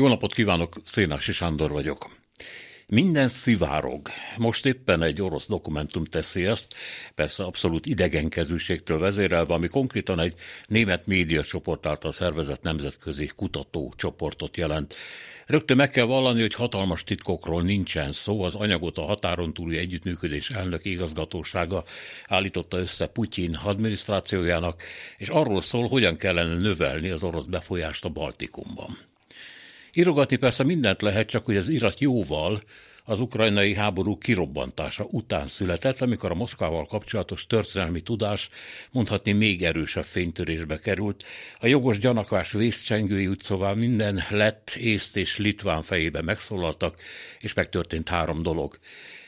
Jó napot kívánok, Szénási Sándor vagyok. Minden szivárog. Most éppen egy orosz dokumentum teszi ezt, persze abszolút idegenkezűségtől vezérelve, ami konkrétan egy német médiacsoport által szervezett nemzetközi kutatócsoportot jelent. Rögtön meg kell vallani, hogy hatalmas titkokról nincsen szó. Az anyagot a határon túli együttműködés elnök igazgatósága állította össze Putyin adminisztrációjának, és arról szól, hogyan kellene növelni az orosz befolyást a Baltikumban. Írogatni persze mindent lehet, csak hogy az irat jóval az ukrajnai háború kirobbantása után született, amikor a Moszkvával kapcsolatos történelmi tudás mondhatni még erősebb fénytörésbe került. A jogos gyanakvás vészcsengői úgy szóval minden lett, észt és litván fejébe megszólaltak, és megtörtént három dolog.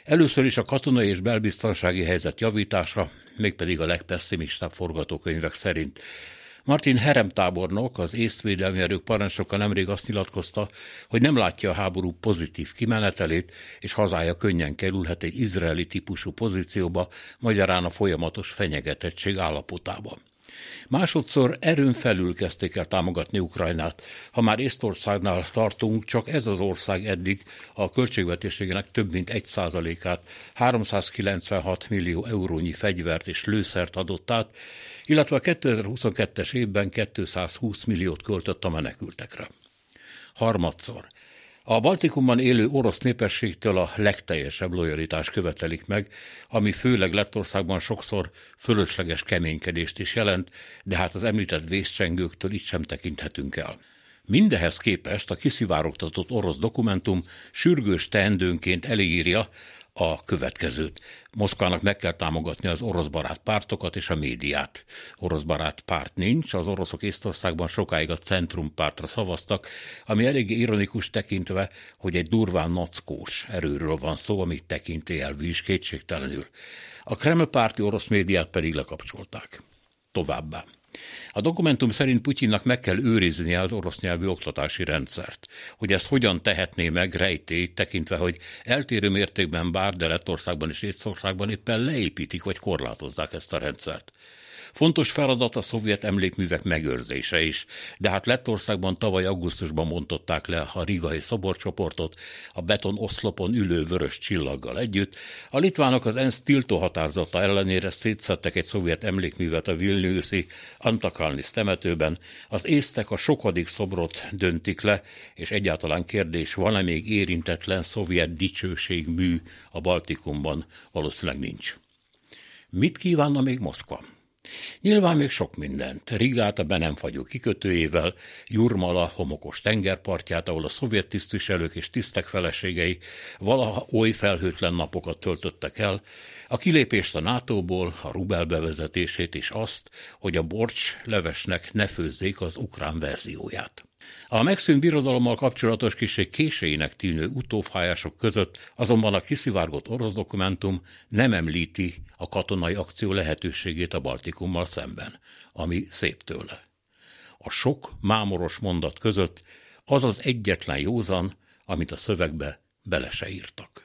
Először is a katonai és belbiztonsági helyzet javítása, mégpedig a legpesszimistább forgatókönyvek szerint. Martin Herem tábornok, az észvédelmi erők parancsnoka nemrég azt nyilatkozta, hogy nem látja a háború pozitív kimenetelét, és hazája könnyen kerülhet egy izraeli típusú pozícióba, magyarán a folyamatos fenyegetettség állapotába. Másodszor erőn felül kezdték el támogatni Ukrajnát. Ha már Észtországnál tartunk, csak ez az ország eddig a költségvetésének több mint egy százalékát, 396 millió eurónyi fegyvert és lőszert adott át, illetve a 2022-es évben 220 milliót költött a menekültekre. Harmadszor. A Baltikumban élő orosz népességtől a legteljesebb lojalitás követelik meg, ami főleg Lettországban sokszor fölösleges keménykedést is jelent, de hát az említett vészcsengőktől itt sem tekinthetünk el. Mindehez képest a kiszivárogtatott orosz dokumentum sürgős teendőnként elírja, a következőt. Moszkvának meg kell támogatni az orosz barát pártokat és a médiát. Orosz barát párt nincs, az oroszok Észtországban sokáig a Centrum pártra szavaztak, ami eléggé ironikus tekintve, hogy egy durván nackós erőről van szó, amit tekintélyelvű is kétségtelenül. A Kreml párti orosz médiát pedig lekapcsolták. Továbbá. A dokumentum szerint Putyinnak meg kell őriznie az orosz nyelvű oktatási rendszert. Hogy ezt hogyan tehetné meg rejtély, tekintve, hogy eltérő mértékben bár, de Lettországban és Észországban éppen leépítik vagy korlátozzák ezt a rendszert. Fontos feladat a szovjet emlékművek megőrzése is, de hát Lettországban tavaly augusztusban mondották le a rigai szoborcsoportot a beton oszlopon ülő vörös csillaggal együtt. A litvánok az ENSZ tiltó határozata ellenére szétszettek egy szovjet emlékművet a Vilniuszi Antakalnis temetőben, az észtek a sokadik szobrot döntik le, és egyáltalán kérdés, van-e még érintetlen szovjet dicsőségmű a Baltikumban? Valószínűleg nincs. Mit kívánna még Moszkva? Nyilván még sok mindent. Rigát a be nem kikötőjével, Jurmala homokos tengerpartját, ahol a szovjet tisztviselők és tisztek feleségei valaha oly felhőtlen napokat töltöttek el, a kilépést a NATO-ból, a rubel bevezetését és azt, hogy a borcs levesnek ne főzzék az ukrán verzióját. A megszűnt birodalommal kapcsolatos kiség késéinek tűnő utófájások között azonban a kiszivárgott orosz dokumentum nem említi a katonai akció lehetőségét a Baltikummal szemben, ami szép tőle. A sok mámoros mondat között az az egyetlen józan, amit a szövegbe bele se írtak.